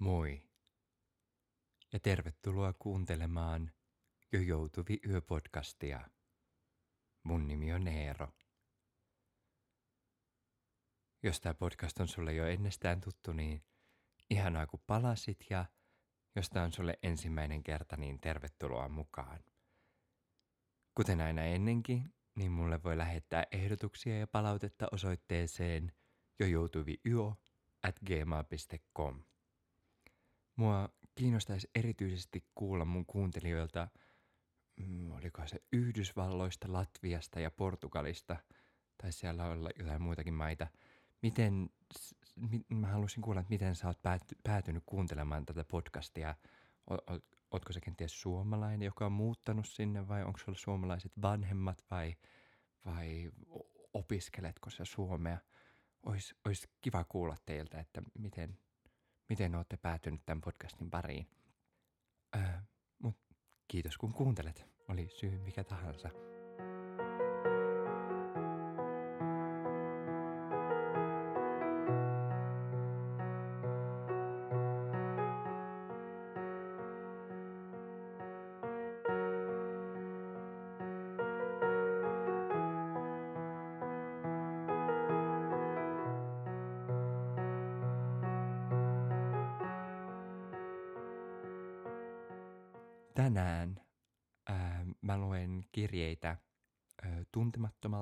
Moi ja tervetuloa kuuntelemaan Jo joutuvi yöpodcastia. Mun nimi on Eero. Jos tämä podcast on sulle jo ennestään tuttu, niin ihanaa kun palasit ja jos tämä on sulle ensimmäinen kerta, niin tervetuloa mukaan. Kuten aina ennenkin, niin mulle voi lähettää ehdotuksia ja palautetta osoitteeseen jo joutuvi at gmail.com. Mua kiinnostaisi erityisesti kuulla mun kuuntelijoilta, mm, oliko se Yhdysvalloista, Latviasta ja Portugalista, tai siellä olla jotain muitakin maita. Miten, mä haluaisin kuulla, että miten sä oot päätynyt kuuntelemaan tätä podcastia. Ootko se kenties suomalainen, joka on muuttanut sinne, vai onko sulla suomalaiset vanhemmat, vai, vai opiskeletko sä suomea? Olisi ois kiva kuulla teiltä, että miten, miten olette päätynyt tämän podcastin pariin. Öö, mut kiitos kun kuuntelet, oli syy mikä tahansa.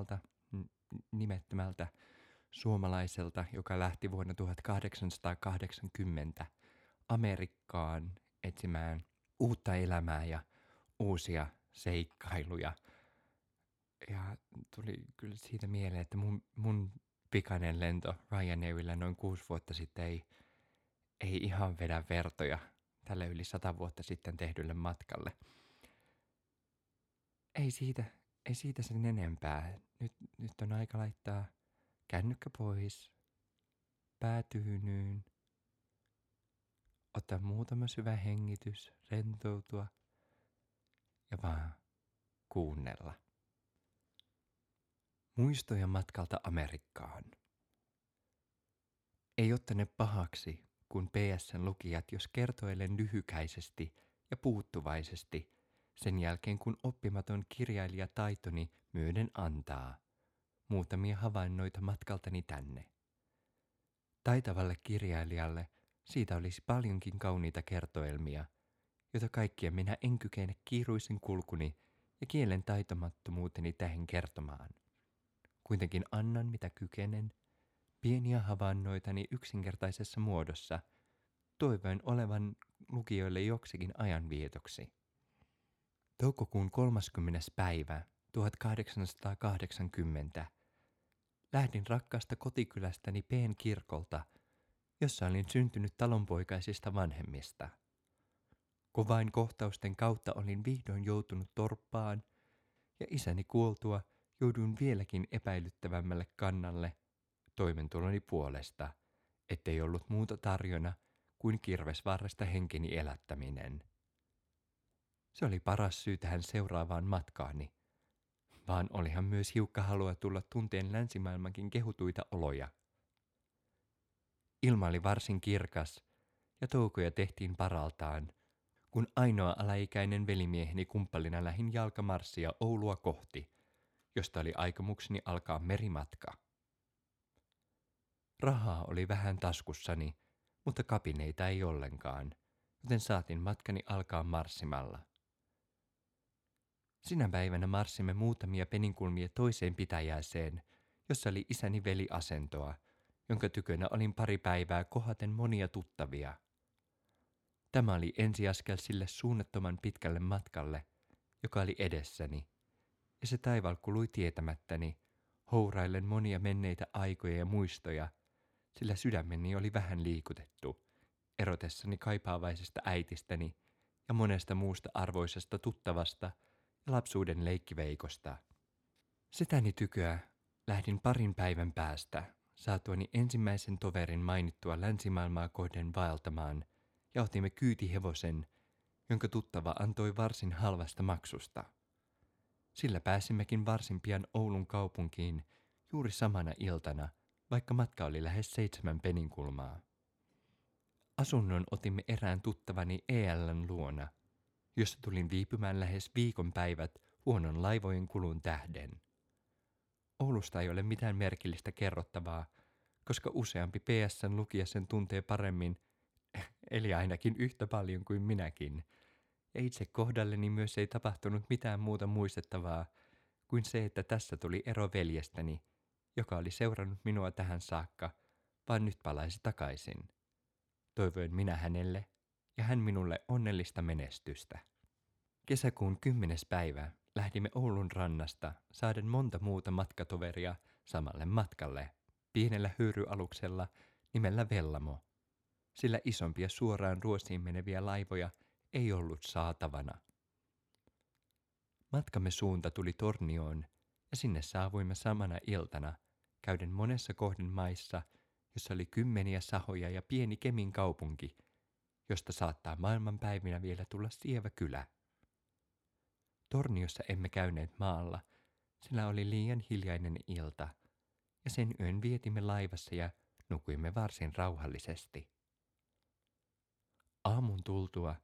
Tuntemattomalta, nimettömältä suomalaiselta, joka lähti vuonna 1880 Amerikkaan etsimään uutta elämää ja uusia seikkailuja. Ja tuli kyllä siitä mieleen, että mun, mun pikainen lento Ryanairilla noin kuusi vuotta sitten ei, ei ihan vedä vertoja – tälle yli sata vuotta sitten tehdylle matkalle. Ei siitä, ei siitä sen enempää. Nyt, nyt on aika laittaa kännykkä pois, päätyynyyn, ottaa muutama syvä hengitys, rentoutua ja vaan kuunnella. Muistoja matkalta Amerikkaan. Ei ottane pahaksi, kun PSN lukijat jos kertoilen lyhykäisesti ja puuttuvaisesti sen jälkeen kun oppimaton kirjailija taitoni myöden antaa muutamia havainnoita matkaltani tänne. Taitavalle kirjailijalle siitä olisi paljonkin kauniita kertoelmia, joita kaikkia minä en kykene kiiruisen kulkuni ja kielen taitomattomuuteni tähän kertomaan. Kuitenkin annan mitä kykenen pieniä havainnoitani yksinkertaisessa muodossa, toivoen olevan lukijoille joksikin ajanvietoksi. Toukokuun 30. päivä 1880 lähdin rakkaasta kotikylästäni Peen kirkolta, jossa olin syntynyt talonpoikaisista vanhemmista. Kovain kohtausten kautta olin vihdoin joutunut torppaan, ja isäni kuoltua jouduin vieläkin epäilyttävämmälle kannalle – toimentuloni puolesta, ettei ollut muuta tarjona kuin kirvesvarresta henkeni elättäminen. Se oli paras syy tähän seuraavaan matkaani, vaan olihan myös hiukka halua tulla tunteen länsimaailmankin kehutuita oloja. Ilma oli varsin kirkas ja toukoja tehtiin paraltaan, kun ainoa alaikäinen velimieheni kumppalina lähin jalkamarssia Oulua kohti, josta oli aikomukseni alkaa merimatka. Rahaa oli vähän taskussani, mutta kapineita ei ollenkaan, joten saatin matkani alkaa marssimalla. Sinä päivänä marssimme muutamia peninkulmia toiseen pitäjääseen, jossa oli isäni veliasentoa, jonka tykönä olin pari päivää kohaten monia tuttavia. Tämä oli ensiaskel sille suunnattoman pitkälle matkalle, joka oli edessäni, ja se taival kului tietämättäni, houraillen monia menneitä aikoja ja muistoja – sillä sydämeni oli vähän liikutettu, erotessani kaipaavaisesta äitistäni ja monesta muusta arvoisesta tuttavasta lapsuuden leikkiveikosta. Setäni tyköä lähdin parin päivän päästä saatuani ensimmäisen toverin mainittua länsimaailmaa kohden vaeltamaan ja otimme kyytihevosen, jonka tuttava antoi varsin halvasta maksusta. Sillä pääsimmekin varsin pian Oulun kaupunkiin juuri samana iltana – vaikka matka oli lähes seitsemän peninkulmaa. Asunnon otimme erään tuttavani ELn luona, jossa tulin viipymään lähes viikon päivät huonon laivojen kulun tähden. Oulusta ei ole mitään merkillistä kerrottavaa, koska useampi PSN lukija sen tuntee paremmin, eli ainakin yhtä paljon kuin minäkin. Ja itse kohdalleni myös ei tapahtunut mitään muuta muistettavaa kuin se, että tässä tuli ero veljestäni, joka oli seurannut minua tähän saakka, vaan nyt palaisi takaisin. Toivoin minä hänelle ja hän minulle onnellista menestystä. Kesäkuun kymmenes päivä lähdimme Oulun rannasta saaden monta muuta matkatoveria samalle matkalle, pienellä hyyryaluksella nimellä Vellamo, sillä isompia suoraan Ruotsiin meneviä laivoja ei ollut saatavana. Matkamme suunta tuli Tornioon ja sinne saavuimme samana iltana, käyden monessa kohden maissa, jossa oli kymmeniä sahoja ja pieni Kemin kaupunki, josta saattaa maailmanpäivinä vielä tulla sievä kylä. Torniossa emme käyneet maalla, sillä oli liian hiljainen ilta, ja sen yön vietimme laivassa ja nukuimme varsin rauhallisesti. Aamun tultua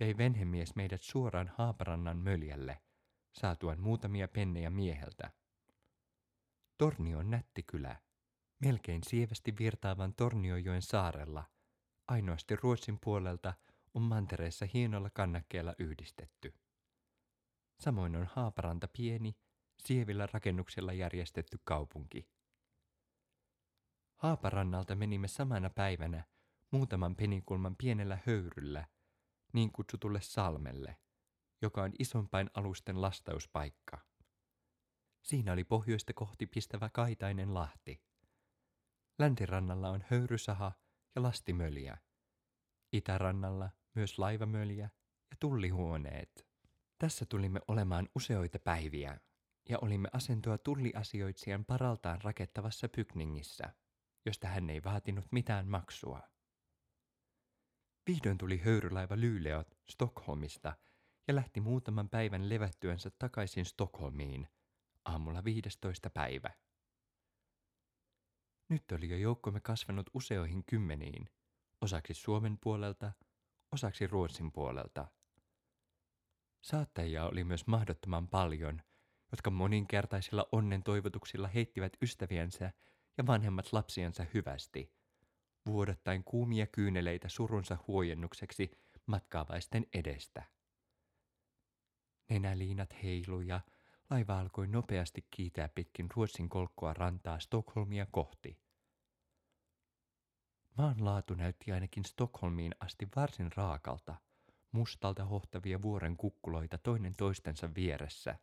vei venhemies meidät suoraan Haaparannan möljälle, saatuan muutamia pennejä mieheltä. Tornio on nätti kylä, melkein sievästi virtaavan Torniojoen saarella, ainoasti Ruotsin puolelta on mantereessa hienolla kannakkeella yhdistetty. Samoin on Haaparanta pieni, sievillä rakennuksilla järjestetty kaupunki. Haaparannalta menimme samana päivänä muutaman penikulman pienellä höyryllä, niin kutsutulle salmelle, joka on isompain alusten lastauspaikka. Siinä oli pohjoista kohti pistävä kaitainen lahti. Läntirannalla on höyrysaha ja lastimöljä. Itärannalla myös laivamöljä ja tullihuoneet. Tässä tulimme olemaan useoita päiviä ja olimme asentoa tulliasioitsijan paraltaan rakettavassa pykningissä, josta hän ei vaatinut mitään maksua. Vihdoin tuli höyrylaiva Lyleot Stockholmista ja lähti muutaman päivän levättyänsä takaisin Stockholmiin aamulla 15. päivä. Nyt oli jo joukkomme kasvanut useoihin kymmeniin, osaksi Suomen puolelta, osaksi Ruotsin puolelta – Saattajia oli myös mahdottoman paljon, jotka moninkertaisilla onnen toivotuksilla heittivät ystäviensä ja vanhemmat lapsiansa hyvästi, vuodattaen kuumia kyyneleitä surunsa huojennukseksi matkaavaisten edestä. Nenäliinat heilu ja laiva alkoi nopeasti kiitää pitkin Ruotsin kolkkoa rantaa Stockholmia kohti. Maan laatu näytti ainakin Stockholmiin asti varsin raakalta – mustalta hohtavia vuoren kukkuloita toinen toistensa vieressä.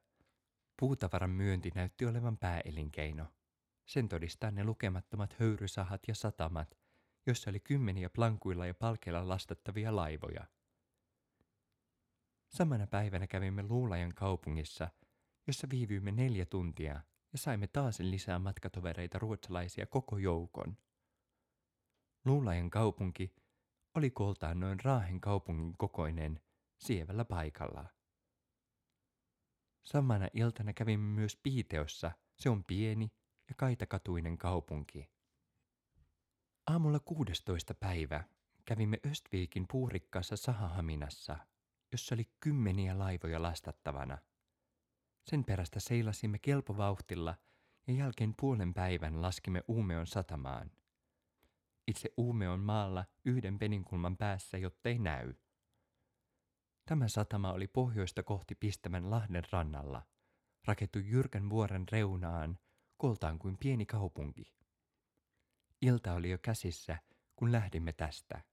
Puutavaran myönti näytti olevan pääelinkeino. Sen todistaa ne lukemattomat höyrysahat ja satamat, joissa oli kymmeniä plankuilla ja palkeilla lastattavia laivoja. Samana päivänä kävimme Luulajan kaupungissa, jossa viivyimme neljä tuntia ja saimme taas lisää matkatovereita ruotsalaisia koko joukon. Luulajan kaupunki oli kooltaan noin Raahen kaupungin kokoinen sievällä paikalla. Samana iltana kävimme myös Piiteossa, se on pieni ja kaitakatuinen kaupunki. Aamulla 16. päivä kävimme Östviikin puurikkaassa Sahahaminassa, jossa oli kymmeniä laivoja lastattavana. Sen perästä seilasimme kelpovauhtilla ja jälkeen puolen päivän laskimme Uumeon satamaan – itse uume on maalla yhden peninkulman päässä, jottei näy. Tämä satama oli pohjoista kohti pistämän Lahden rannalla, rakettu jyrkän vuoren reunaan, koltaan kuin pieni kaupunki. Ilta oli jo käsissä, kun lähdimme tästä,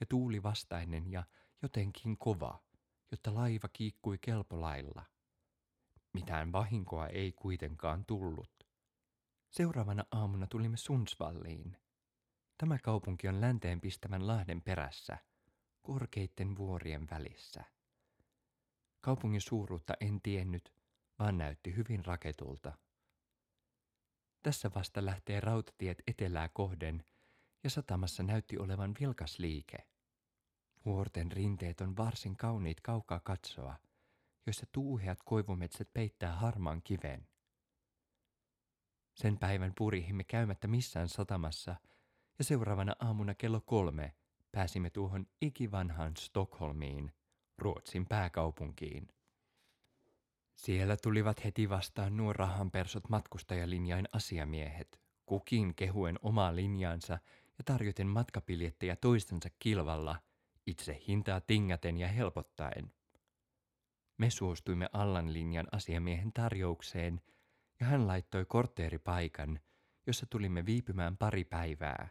ja tuuli vastainen ja jotenkin kova, jotta laiva kiikkui kelpolailla. Mitään vahinkoa ei kuitenkaan tullut. Seuraavana aamuna tulimme Sunsvalliin, Tämä kaupunki on länteen pistävän lahden perässä, korkeitten vuorien välissä. Kaupungin suuruutta en tiennyt, vaan näytti hyvin raketulta. Tässä vasta lähtee rautatiet etelää kohden, ja satamassa näytti olevan vilkas liike. Vuorten rinteet on varsin kauniit kaukaa katsoa, joissa tuuheat koivumetsät peittää harmaan kiven. Sen päivän purihimme käymättä missään satamassa – ja seuraavana aamuna kello kolme pääsimme tuohon ikivanhaan Stockholmiin, Ruotsin pääkaupunkiin. Siellä tulivat heti vastaan nuo rahanpersot matkustajalinjain asiamiehet, kukin kehuen omaa linjaansa ja tarjoten matkapiljettejä toistensa kilvalla, itse hintaa tingäten ja helpottaen. Me suostuimme Allan linjan asiamiehen tarjoukseen ja hän laittoi kortteeripaikan, jossa tulimme viipymään pari päivää.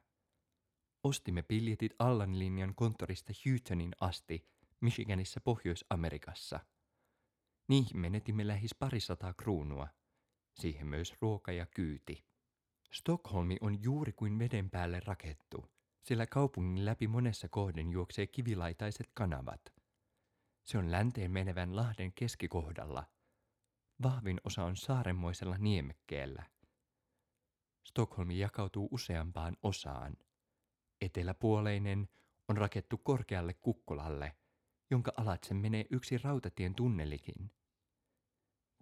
Ostimme piljetit Allan linjan konttorista Houghtonin asti Michiganissa Pohjois-Amerikassa. Niihin menetimme lähes parisataa kruunua. Siihen myös ruoka ja kyyti. Stockholmi on juuri kuin veden päälle rakettu, sillä kaupungin läpi monessa kohden juoksee kivilaitaiset kanavat. Se on länteen menevän lahden keskikohdalla. Vahvin osa on saarenmoisella niemekkeellä. Stockholmi jakautuu useampaan osaan. Eteläpuoleinen on rakettu korkealle kukkulalle, jonka alatse menee yksi rautatien tunnelikin.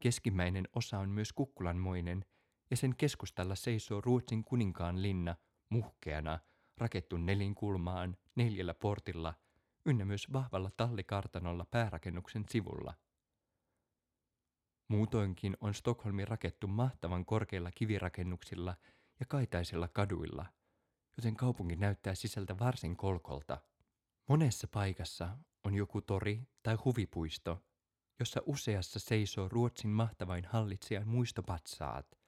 Keskimmäinen osa on myös kukkulanmoinen – ja sen keskustalla seisoo Ruotsin kuninkaan linna muhkeana, rakettu nelinkulmaan, neljällä portilla, ynnä myös vahvalla tallikartanolla päärakennuksen sivulla. Muutoinkin on Stockholmi rakettu mahtavan korkeilla kivirakennuksilla ja kaitaisilla kaduilla, joten kaupunki näyttää sisältä varsin kolkolta. Monessa paikassa on joku tori tai huvipuisto, jossa useassa seisoo Ruotsin mahtavain hallitsijan muistopatsaat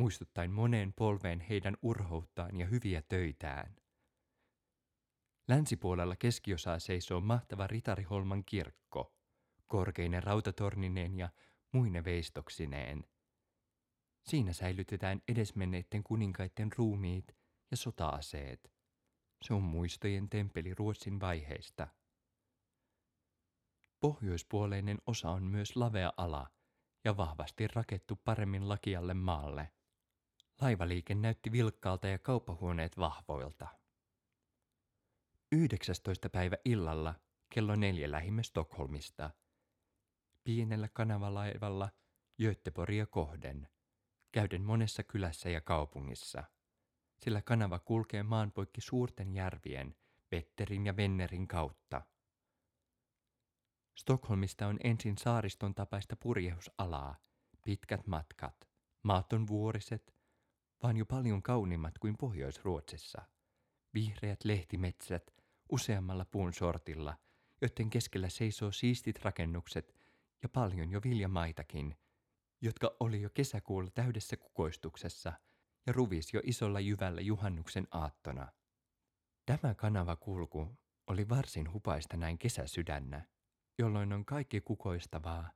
muistuttaen moneen polveen heidän urhouttaan ja hyviä töitään. Länsipuolella keskiosaa seisoo mahtava Ritariholman kirkko, korkeinen rautatornineen ja muine veistoksineen. Siinä säilytetään edesmenneiden kuninkaiden ruumiit ja sotaaseet. Se on muistojen temppeli Ruotsin vaiheista. Pohjoispuoleinen osa on myös lavea ala ja vahvasti rakettu paremmin lakialle maalle – Laivaliike näytti vilkkaalta ja kauppahuoneet vahvoilta. 19. päivä illalla kello neljä lähimme Stockholmista. Pienellä kanavalaivalla Göteborgia kohden, käyden monessa kylässä ja kaupungissa, sillä kanava kulkee maan poikki suurten järvien, Vetterin ja Vennerin kautta. Stockholmista on ensin saariston tapaista purjehusalaa, pitkät matkat, maaton vuoriset – vaan jo paljon kauniimmat kuin Pohjois-Ruotsissa. Vihreät lehtimetsät useammalla puun sortilla, joiden keskellä seisoo siistit rakennukset ja paljon jo viljamaitakin, jotka oli jo kesäkuulla täydessä kukoistuksessa ja ruvis jo isolla jyvällä juhannuksen aattona. Tämä kanava kulku oli varsin hupaista näin kesäsydännä, jolloin on kaikki kukoistavaa,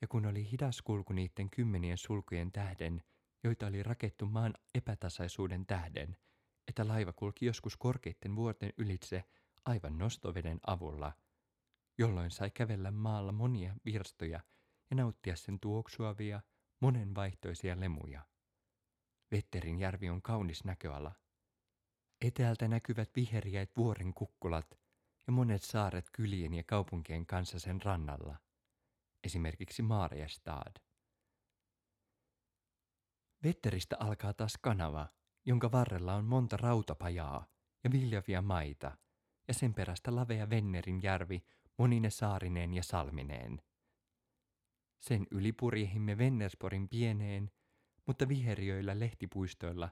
ja kun oli hidas kulku niiden kymmenien sulkujen tähden – joita oli rakettu maan epätasaisuuden tähden, että laiva kulki joskus korkeitten vuorten ylitse aivan nostoveden avulla, jolloin sai kävellä maalla monia virstoja ja nauttia sen tuoksuavia, monenvaihtoisia lemuja. Vetterin järvi on kaunis näköala. Etäältä näkyvät viheriäit vuoren kukkulat ja monet saaret kylien ja kaupunkien kanssa sen rannalla, esimerkiksi Maariestad. Vetteristä alkaa taas kanava, jonka varrella on monta rautapajaa ja viljavia maita, ja sen perästä lavea Vennerin järvi monine saarineen ja salmineen. Sen yli purjehimme Vennersporin pieneen, mutta viheriöillä lehtipuistoilla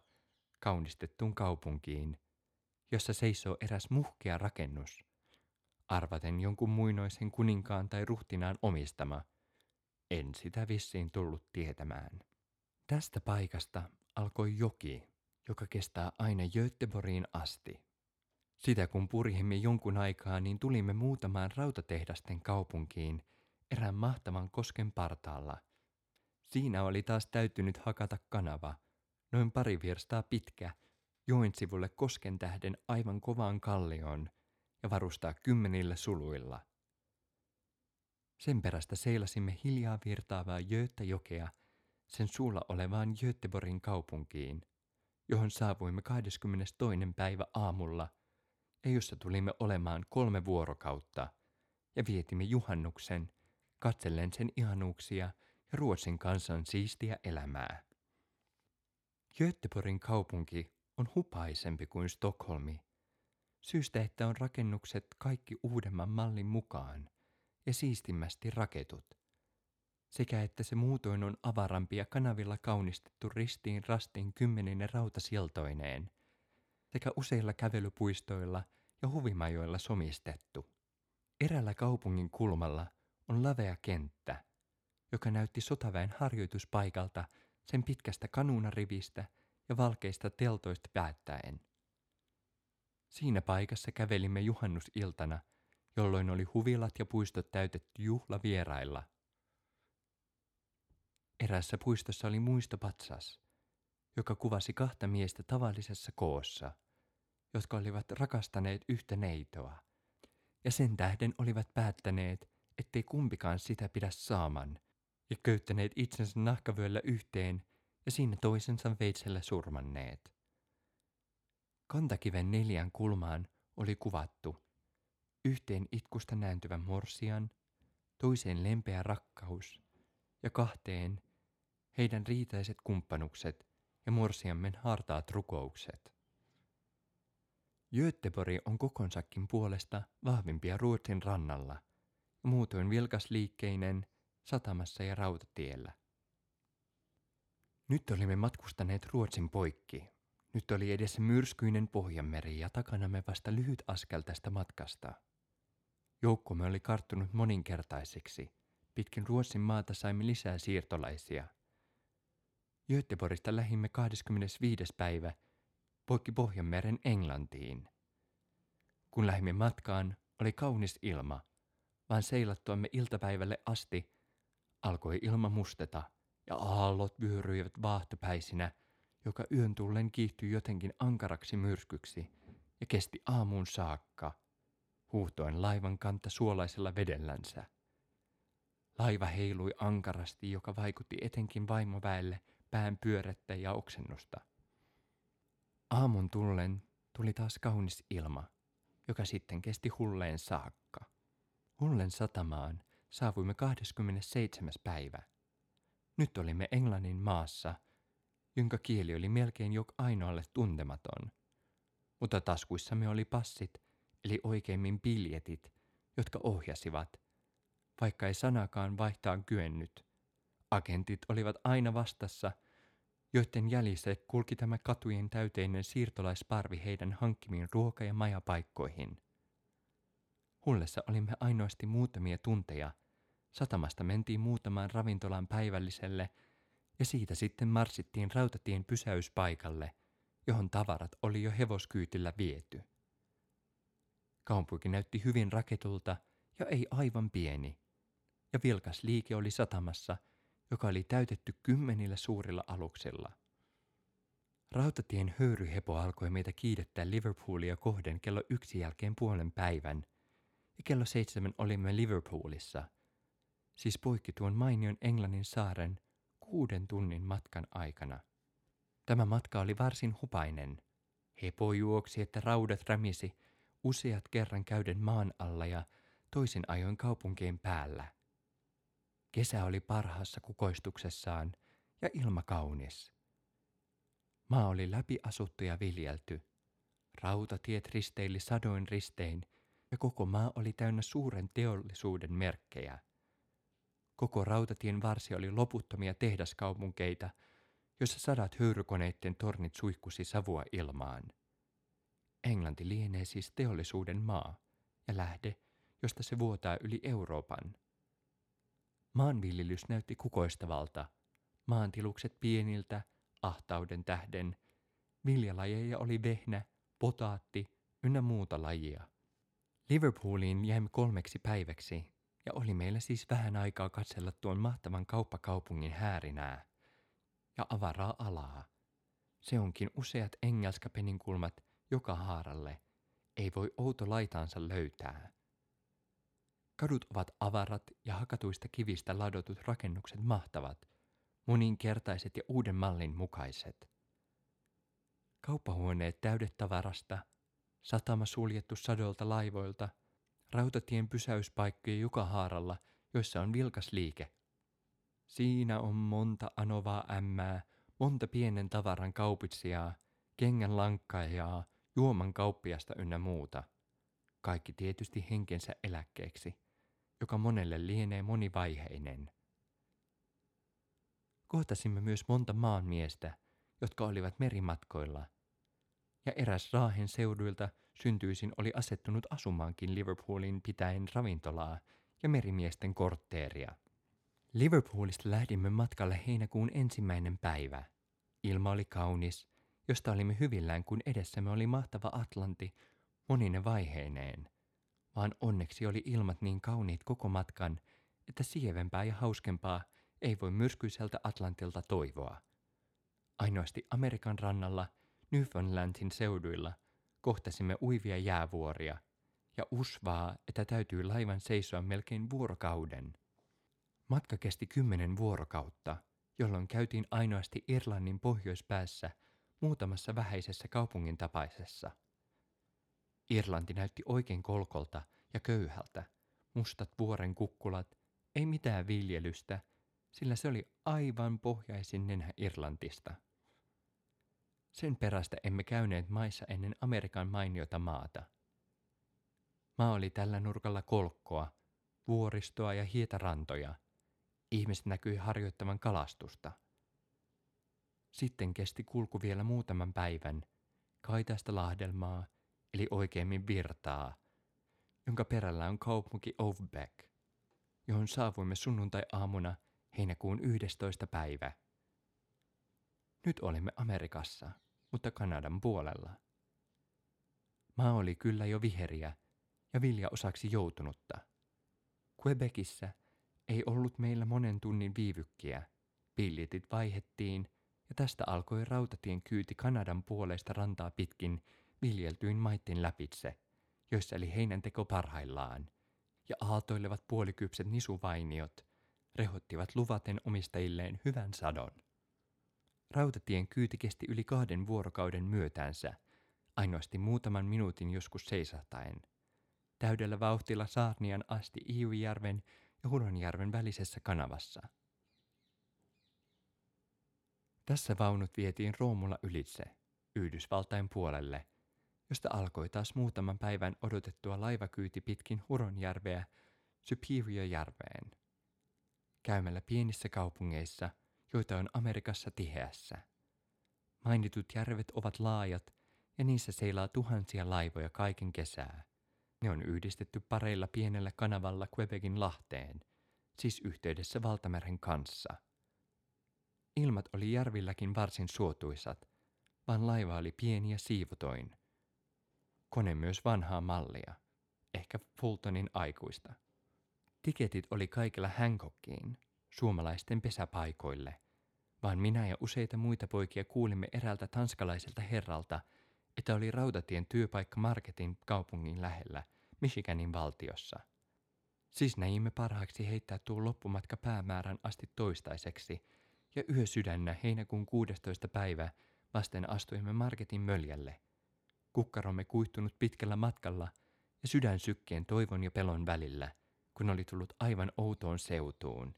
kaunistettuun kaupunkiin, jossa seisoo eräs muhkea rakennus, arvaten jonkun muinoisen kuninkaan tai ruhtinaan omistama. En sitä vissiin tullut tietämään. Tästä paikasta alkoi joki, joka kestää aina Göteborgiin asti. Sitä kun purhimme jonkun aikaa, niin tulimme muutamaan rautatehdasten kaupunkiin erään mahtavan kosken partaalla. Siinä oli taas täytynyt hakata kanava, noin pari virstaa pitkä, joen sivulle kosken tähden aivan kovaan kallioon ja varustaa kymmenillä suluilla. Sen perästä seilasimme hiljaa virtaavaa Jööttäjokea – sen suulla olevaan Göteborgin kaupunkiin, johon saavuimme 22. päivä aamulla jossa tulimme olemaan kolme vuorokautta ja vietimme juhannuksen katsellen sen ihanuuksia ja Ruotsin kansan siistiä elämää. Göteborgin kaupunki on hupaisempi kuin Stockholmi. Syystä, että on rakennukset kaikki uudemman mallin mukaan ja siistimmästi raketut. Sekä että se muutoin on avarampi ja kanavilla kaunistettu ristiin rastiin kymmeninen rautasiltoineen sekä useilla kävelypuistoilla ja huvimajoilla somistettu. Erällä kaupungin kulmalla on lavea kenttä, joka näytti sotaväen harjoituspaikalta sen pitkästä kanuunarivistä ja valkeista teltoista päättäen. Siinä paikassa kävelimme juhannusiltana, jolloin oli huvilat ja puistot täytetty juhlavierailla. Erässä puistossa oli muistopatsas, joka kuvasi kahta miestä tavallisessa koossa, jotka olivat rakastaneet yhtä neitoa, ja sen tähden olivat päättäneet, ettei kumpikaan sitä pidä saaman, ja köyttäneet itsensä nahkavyöllä yhteen ja siinä toisensa veitsellä surmanneet. Kantakiven neljän kulmaan oli kuvattu yhteen itkusta nääntyvä morsian, toiseen lempeä rakkaus ja kahteen heidän riitaiset kumppanukset ja morsiammen hartaat rukoukset. Göteborg on kokonsakin puolesta vahvimpia Ruotsin rannalla muutoin vilkasliikkeinen satamassa ja rautatiellä. Nyt olimme matkustaneet Ruotsin poikki. Nyt oli edessä myrskyinen Pohjanmeri ja takanamme vasta lyhyt askel tästä matkasta. Joukkomme oli karttunut moninkertaiseksi. Pitkin Ruotsin maata saimme lisää siirtolaisia. Göteborgista lähimme 25. päivä poikki Pohjanmeren Englantiin. Kun lähimme matkaan, oli kaunis ilma, vaan seilattuamme iltapäivälle asti alkoi ilma musteta ja aallot vyöryivät vaahtopäisinä, joka yön tullen kiihtyi jotenkin ankaraksi myrskyksi ja kesti aamuun saakka, huutoen laivan kanta suolaisella vedellänsä. Laiva heilui ankarasti, joka vaikutti etenkin vaimoväelle pään pyörettä ja oksennusta. Aamun tullen tuli taas kaunis ilma, joka sitten kesti hulleen saakka. Hullen satamaan saavuimme 27. päivä. Nyt olimme Englannin maassa, jonka kieli oli melkein jo ainoalle tuntematon. Mutta taskuissamme oli passit, eli oikeimmin biljetit, jotka ohjasivat, vaikka ei sanakaan vaihtaa kyennyt. Agentit olivat aina vastassa, joiden jäljissä kulki tämä katujen täyteinen siirtolaisparvi heidän hankkimiin ruoka- ja majapaikkoihin. Hullessa olimme ainoasti muutamia tunteja – Satamasta mentiin muutamaan ravintolan päivälliselle ja siitä sitten marssittiin rautatien pysäyspaikalle, johon tavarat oli jo hevoskyytillä viety. Kaupunki näytti hyvin raketulta ja ei aivan pieni, ja vilkas liike oli satamassa, joka oli täytetty kymmenillä suurilla aluksilla. Rautatien höyryhepo alkoi meitä kiidettää Liverpoolia kohden kello yksi jälkeen puolen päivän, ja kello seitsemän olimme Liverpoolissa – siis poikki tuon mainion Englannin saaren kuuden tunnin matkan aikana. Tämä matka oli varsin hupainen. Hepo juoksi, että raudat rämisi, useat kerran käyden maan alla ja toisin ajoin kaupunkien päällä. Kesä oli parhaassa kukoistuksessaan ja ilma kaunis. Maa oli läpiasuttu ja viljelty. Rautatiet risteili sadoin ristein ja koko maa oli täynnä suuren teollisuuden merkkejä – Koko rautatien varsi oli loputtomia tehdaskaupunkeita, joissa sadat höyrykoneiden tornit suihkusi savua ilmaan. Englanti lienee siis teollisuuden maa ja lähde, josta se vuotaa yli Euroopan. Maanviljelys näytti kukoistavalta, maantilukset pieniltä, ahtauden tähden, viljalajeja oli vehnä, potaatti ynnä muuta lajia. Liverpooliin jäimme kolmeksi päiväksi ja oli meillä siis vähän aikaa katsella tuon mahtavan kauppakaupungin häärinää ja avaraa alaa. Se onkin useat engelskapeninkulmat joka haaralle, ei voi outo laitaansa löytää. Kadut ovat avarat ja hakatuista kivistä ladotut rakennukset mahtavat, moninkertaiset ja uuden mallin mukaiset. Kauppahuoneet täydet tavarasta, satama suljettu sadolta laivoilta – rautatien pysäyspaikkoja joka haaralla, joissa on vilkas liike. Siinä on monta anovaa ämmää, monta pienen tavaran kaupitsijaa, kengän lankkaajaa, juoman kauppiasta ynnä muuta. Kaikki tietysti henkensä eläkkeeksi, joka monelle lienee monivaiheinen. Kohtasimme myös monta maanmiestä, jotka olivat merimatkoilla, ja eräs Raahen seuduilta syntyisin oli asettunut asumaankin Liverpoolin pitäen ravintolaa ja merimiesten kortteeria. Liverpoolista lähdimme matkalle heinäkuun ensimmäinen päivä. Ilma oli kaunis, josta olimme hyvillään, kun edessämme oli mahtava Atlanti monine vaiheineen. Vaan onneksi oli ilmat niin kauniit koko matkan, että sievempää ja hauskempaa ei voi myrskyiseltä Atlantilta toivoa. Ainoasti Amerikan rannalla, Newfoundlandin seuduilla, kohtasimme uivia jäävuoria ja usvaa, että täytyy laivan seisoa melkein vuorokauden. Matka kesti kymmenen vuorokautta, jolloin käytiin ainoasti Irlannin pohjoispäässä muutamassa vähäisessä kaupungin tapaisessa. Irlanti näytti oikein kolkolta ja köyhältä, mustat vuoren kukkulat, ei mitään viljelystä, sillä se oli aivan pohjaisin nenä Irlantista. Sen perästä emme käyneet maissa ennen Amerikan mainiota maata. Maa oli tällä nurkalla kolkkoa, vuoristoa ja hietarantoja. Ihmiset näkyi harjoittavan kalastusta. Sitten kesti kulku vielä muutaman päivän, kaitaista lahdelmaa, eli oikeimmin virtaa, jonka perällä on kaupunki Ovbeck, johon saavuimme sunnuntai-aamuna heinäkuun 11. päivä. Nyt olimme Amerikassa – mutta Kanadan puolella. Maa oli kyllä jo viheriä ja vilja osaksi joutunutta. Quebecissä ei ollut meillä monen tunnin viivykkiä. Pillitit vaihettiin ja tästä alkoi rautatien kyyti Kanadan puolesta rantaa pitkin viljeltyin maitten läpitse, joissa eli heinänteko parhaillaan, ja aaltoilevat puolikypset nisuvainiot rehottivat luvaten omistajilleen hyvän sadon. Rautatien kyyti kesti yli kahden vuorokauden myötänsä, ainoasti muutaman minuutin joskus seisahtaen. Täydellä vauhtilla Saarnian asti Iujärven ja Huronjärven välisessä kanavassa. Tässä vaunut vietiin Roomulla ylitse, Yhdysvaltain puolelle, josta alkoi taas muutaman päivän odotettua laivakyyti pitkin Huronjärveä Superiorjärveen. Käymällä pienissä kaupungeissa – joita on Amerikassa tiheässä. Mainitut järvet ovat laajat ja niissä seilaa tuhansia laivoja kaiken kesää. Ne on yhdistetty pareilla pienellä kanavalla Quebecin lahteen, siis yhteydessä valtameren kanssa. Ilmat oli järvilläkin varsin suotuisat, vaan laiva oli pieni ja siivotoin. Kone myös vanhaa mallia, ehkä Fultonin aikuista. Tiketit oli kaikilla Hancockiin, suomalaisten pesäpaikoille, vaan minä ja useita muita poikia kuulimme eräältä tanskalaiselta herralta, että oli rautatien työpaikka Marketin kaupungin lähellä, Michiganin valtiossa. Siis näimme parhaaksi heittää tuo loppumatka päämäärän asti toistaiseksi, ja sydännä heinäkuun 16. päivä vasten astuimme Marketin möljälle. Kukkaromme kuihtunut pitkällä matkalla ja sydän sykkeen toivon ja pelon välillä, kun oli tullut aivan outoon seutuun,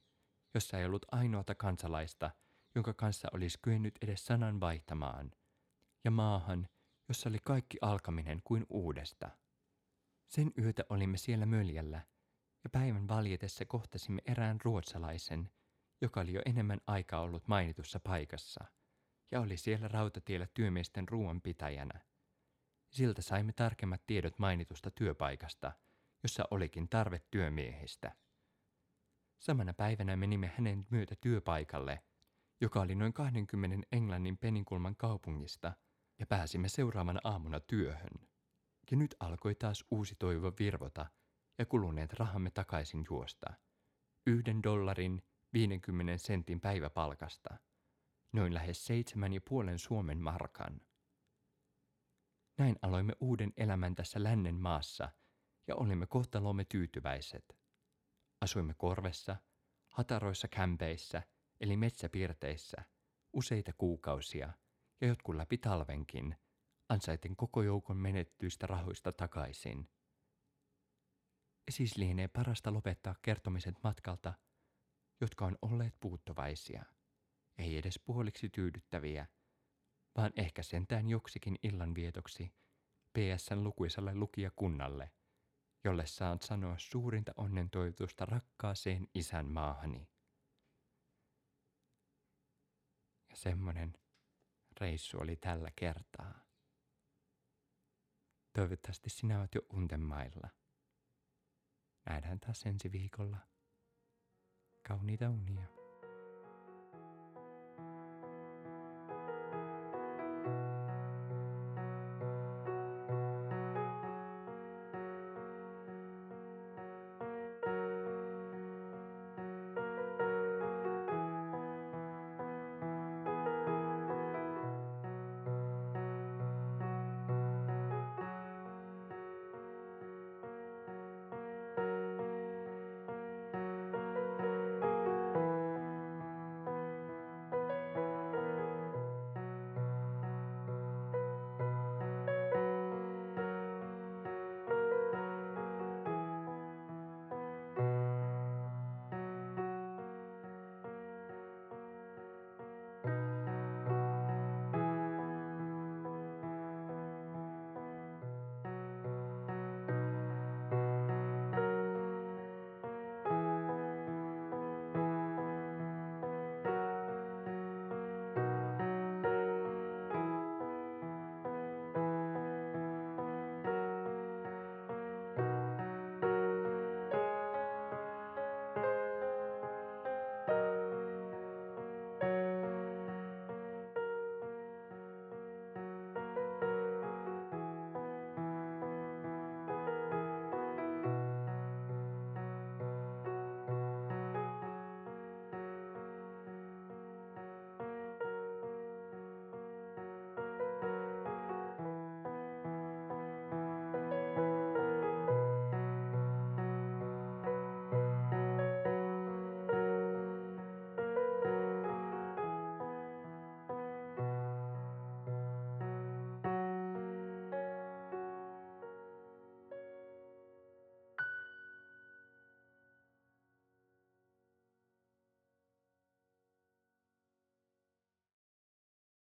jossa ei ollut ainoata kansalaista – jonka kanssa olisi kyennyt edes sanan vaihtamaan, ja maahan, jossa oli kaikki alkaminen kuin uudesta. Sen yötä olimme siellä möljällä, ja päivän valjetessa kohtasimme erään ruotsalaisen, joka oli jo enemmän aikaa ollut mainitussa paikassa, ja oli siellä rautatiellä työmiesten ruoanpitäjänä. Siltä saimme tarkemmat tiedot mainitusta työpaikasta, jossa olikin tarve työmiehistä. Samana päivänä menimme hänen myötä työpaikalle – joka oli noin 20 Englannin peninkulman kaupungista, ja pääsimme seuraavana aamuna työhön. Ja nyt alkoi taas uusi toivo virvota ja kuluneet rahamme takaisin juosta. Yhden dollarin 50 sentin päiväpalkasta, noin lähes seitsemän ja puolen Suomen markan. Näin aloimme uuden elämän tässä lännen maassa ja olimme kohtalomme tyytyväiset. Asuimme korvessa, hataroissa kämpeissä – eli metsäpiirteissä, useita kuukausia ja jotkut läpi talvenkin, ansaiten koko joukon menettyistä rahoista takaisin. Siis lienee parasta lopettaa kertomiset matkalta, jotka on olleet puuttuvaisia, ei edes puoliksi tyydyttäviä, vaan ehkä sentään joksikin illanvietoksi PSN lukuisalle lukijakunnalle, jolle saan sanoa suurinta onnen toivotusta rakkaaseen isän maahani. Ja semmonen reissu oli tällä kertaa. Toivottavasti sinä olet jo untemailla. Nähdään taas ensi viikolla. Kauniita unia.